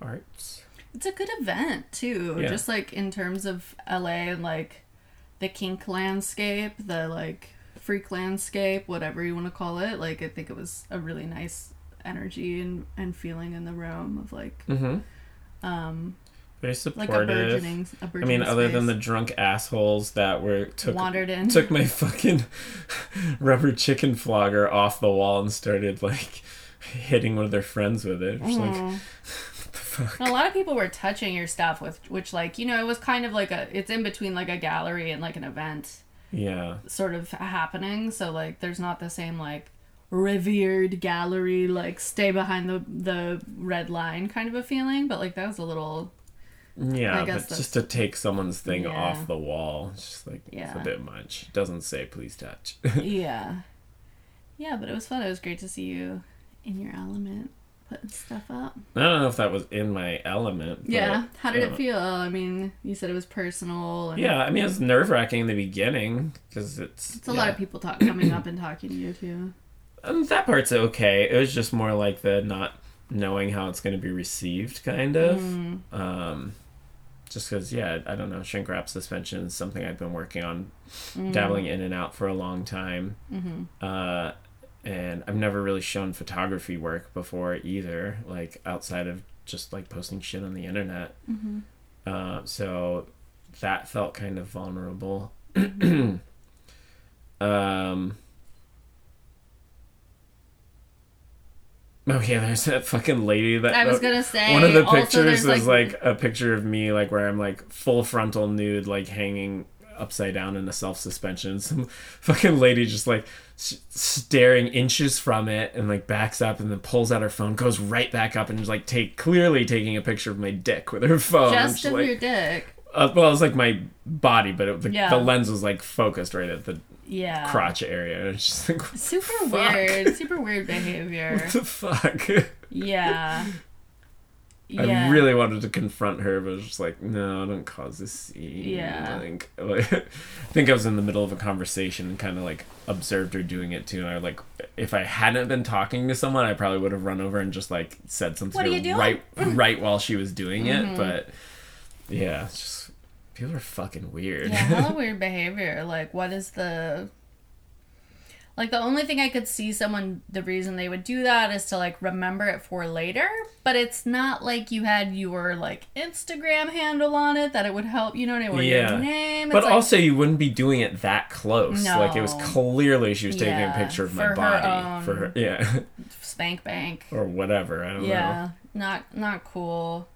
arts. It's a good event too. Yeah. Just like in terms of LA and like the kink landscape, the like freak landscape, whatever you want to call it. Like I think it was a really nice energy and, and feeling in the room of like Mm-hmm. um Very like a supportive. burgeoning a I burgeoning mean, other than the drunk assholes that were took wandered in. took my fucking *laughs* rubber chicken flogger off the wall and started like hitting one of their friends with it. Just like, what *laughs* the fuck? A lot of people were touching your stuff with which like, you know, it was kind of like a it's in between like a gallery and like an event Yeah. sort of happening. So like there's not the same like revered gallery like stay behind the the red line kind of a feeling, but like that was a little Yeah, I guess but just to take someone's thing Yeah. off the wall, it's just like it's a bit much. It doesn't say please touch. *laughs* yeah. Yeah, but it was fun. It was great to see you in your element putting stuff up. I don't know if that was in my element. Yeah. How did uh, it feel? I mean, you said it was personal and Yeah, I mean, it was nerve wracking in the beginning because it's. it's a lot of people talk coming up and talking to you too. Um, that part's okay. It was just more like the not knowing how it's going to be received, kind of. Mm. Um, just because, yeah, I don't know. Shrink wrap suspension is something I've been working on, Mm. dabbling in and out for a long time. Mm-hmm. Uh, and I've never really shown photography work before either, like outside of just like posting shit on the internet. Mm-hmm. Uh, so that felt kind of vulnerable. *clears throat* um, oh yeah, there's that fucking lady that I was gonna say one of the pictures is like, a picture of me like where I'm like full frontal nude, like hanging upside down in a self suspension. *laughs* Some fucking lady just like s- staring inches from it and like backs up and then pulls out her phone, goes right back up and is like take clearly taking a picture of my dick with her *laughs* phone. Just of like, your dick. uh, well, it was like my body, but it, the, Yeah. the lens was like focused right at the Yeah. crotch area. And *laughs* it's just like, Super Fuck. weird. *laughs* Super weird behavior. What the fuck? Yeah. Yeah. I really wanted to confront her, but I was just like, no, don't cause this scene. Yeah. Like, like, *laughs* I think I was in the middle of a conversation and kind of like observed her doing it too. And I like, if I hadn't been talking to someone, I probably would have run over and just like said something What are you doing? right, right while she was doing it. Mhm. But yeah, it's just people are fucking weird. Yeah, hella *laughs* weird behavior. Like, what is the. Like, the only thing I could see someone, the reason they would do that is to, like, remember it for later. But it's not like you had your, like, Instagram handle on it that it would help, you know what I mean? Yeah. your name. It's But like, also, you wouldn't be doing it that close. No. Like it was clearly she was taking Yeah, a picture of my body for her, yeah, *laughs* spank bank. or whatever. I don't know. Yeah, not not cool,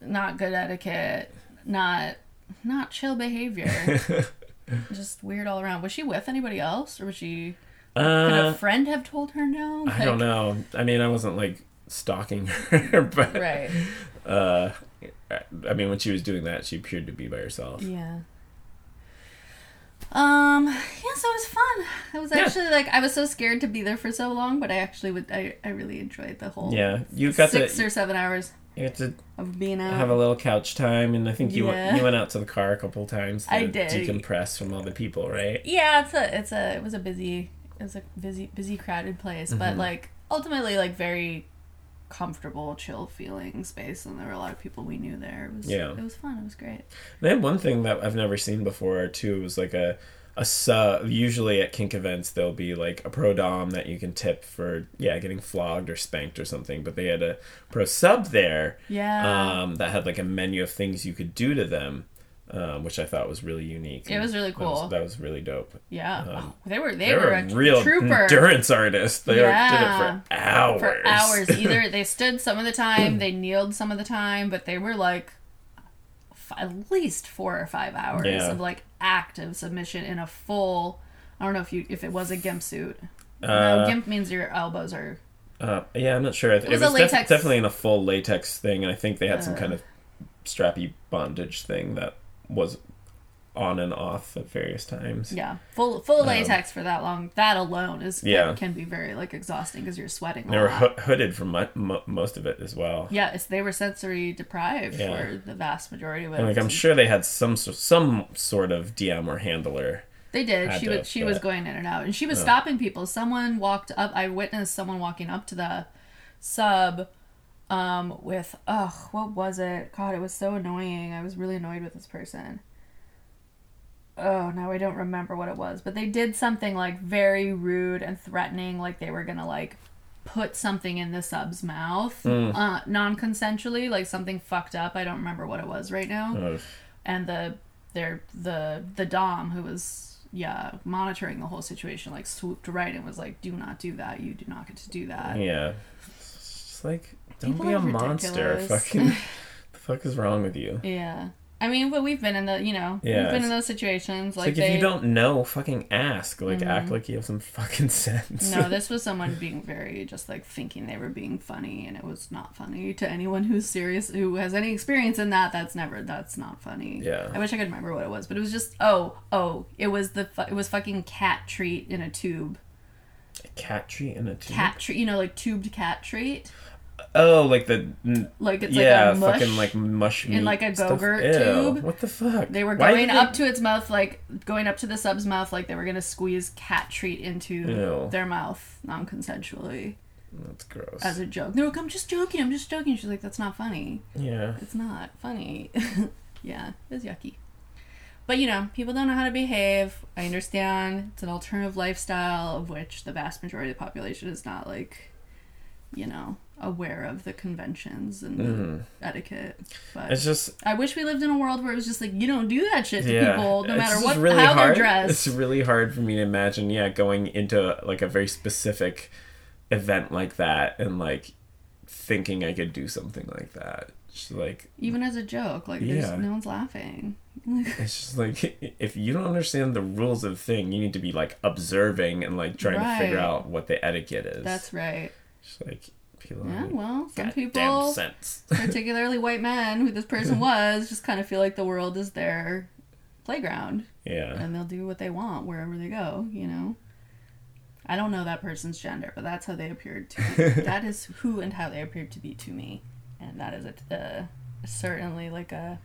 not good etiquette, not not chill behavior. *laughs* Just weird all around. Was she with anybody else, or was she? uh, Could a friend have told her no? I don't know. I mean, I wasn't like stalking her, *laughs* but Right. uh, I mean, when she was doing that, she appeared to be by herself. Yeah. Um. Yeah. So it was fun. I was Yeah. actually like I was so scared to be there for so long, but I actually would. I, I really enjoyed the whole. Yeah, you got six to or seven hours you got to of being out. have a little couch time, and I think you Yeah. went, you went out to the car a couple times to I did. decompress from all the people, right? yeah it's a it's a it was a busy it was a busy busy crowded place but Mhm. like ultimately like very comfortable chill feeling space and there were a lot of people we knew there it was Yeah. it was fun it was great They had one thing that I've never seen before too. It Was like a a sub. Usually at kink events, there'll be like a pro dom that you can tip for yeah getting flogged or spanked or something. But they had a pro sub there yeah um, that had like a menu of things you could do to them, um, which I thought was really unique. It was really That was- cool. That was, really dope. yeah um, Oh, they were they, They, were, were a real trooper endurance artists. They Yeah. did it for hours. for hours either *laughs* they stood some of the time they *clears throat* kneeled some of the time but they were like f- at least four or five hours Yeah. of like active submission in a full i don't know if you if it was a gimp suit no Uh, gimp means your elbows are Uh, yeah, I'm not sure. It, was was, a def- definitely in a full latex thing, and I think they had some Uh. kind of strappy bondage thing that was on and off at various times. Yeah, full full latex for that long. That alone is Um, Yeah. can be very like exhausting because you're sweating. They were ho- hooded for mo- most of it as well. Yeah, it's, they were sensory deprived Yeah. for the vast majority of it. And like I'm sure they had some some sort of DM or handler. They did. had She was she was going in and out, and she was stopping people. Someone walked up. I witnessed someone walking up to the sub, um, with oh, what was it? God, it was so annoying. I was really annoyed with this person. Oh, now I don't remember what it was, but they did something like very rude and threatening, like they were gonna like put something in the sub's mouth, uh, non-consensually, like something fucked up. I don't remember what it was right now and the their the the dom who was yeah monitoring the whole situation like swooped right and was like do not do that you do not get to do that Yeah. It's like don't People be a are monster. Fucking *laughs* the fuck is wrong with you? yeah i mean but we've been in the you know Yeah, we've been in those situations like, like, they Mm-hmm. if you don't know, fucking ask. Like act like you have some fucking *laughs* sense. no this was someone being very just like thinking they were being funny and it was not funny to anyone who's serious who has any experience in that that's never that's not funny Yeah. i wish i could remember what it was but it was just oh oh it was the fu- it was fucking cat treat in a tube A cat treat in a tube. cat treat you know like tubed cat treat Oh, like the like it's yeah, like fucking like mush meat like a. Go-Gurt tube. What the fuck? they were going up they- to its mouth, like going up to the sub's mouth, like they were gonna squeeze cat treat into Ew. their mouth non-consensually That's gross. as a joke. They're like, "I'm just joking. I'm just joking." She's like, "That's not funny. yeah. It's not funny." *laughs* yeah, it's yucky. But you know, people don't know how to behave. I understand it's an alternative lifestyle of which the vast majority of the population is not like, you know, aware of the conventions and the etiquette. But Mm-hmm. It's just I wish we lived in a world where it was just like you don't do that shit to yeah. people, no matter what really how hard. they're dressed. It's really hard for me to imagine. Yeah, going into like a very specific event like that and like thinking I could do something like that. Just like Even as a joke, like Yeah. there's no one's laughing. *laughs* it's just like if you don't understand the rules of the thing, you need to be like observing and like trying to figure out what the etiquette is. That's right. just like people. Yeah, well, some people, sense. *laughs* particularly white men, who this person was, just kind of feel like the world is their playground, yeah. and they'll do what they want wherever they go. You know. I don't know that person's gender, but that's how they appeared to. Me. *laughs* that is who and how they appeared to be to me, and that is a, uh, certainly like a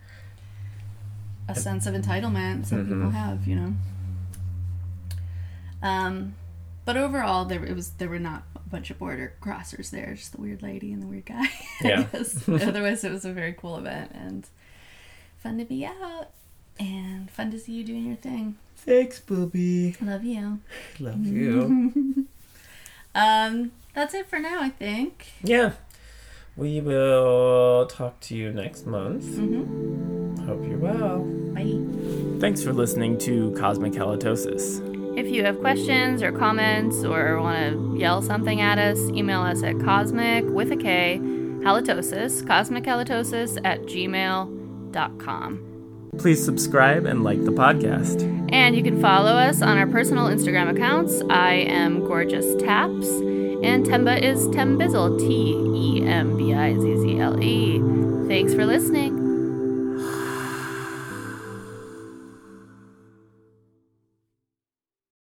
a sense of entitlement some people Mhm. have, you know. Um, but overall, there it was there were not bunch of border crossers there, just the weird lady and the weird guy. *laughs* Yeah. Otherwise, it was a very cool event and fun to be out and fun to see you doing your thing. Thanks, Booby. Love you. Love you. *laughs* Um, that's it for now, I think. yeah. We will talk to you next month. Mm-hmm. Hope you're well. Bye. Thanks for listening to Cosmic Halitosis. If you have questions or comments or want to yell something at us, email us at cosmic with a K halitosis, cosmic halitosis at gmail.com. Please subscribe and like the podcast. And you can follow us on our personal Instagram accounts. I am Gorgeous Taps, and Temba is Tembizzle, T E M B I Z Z L E. Thanks for listening.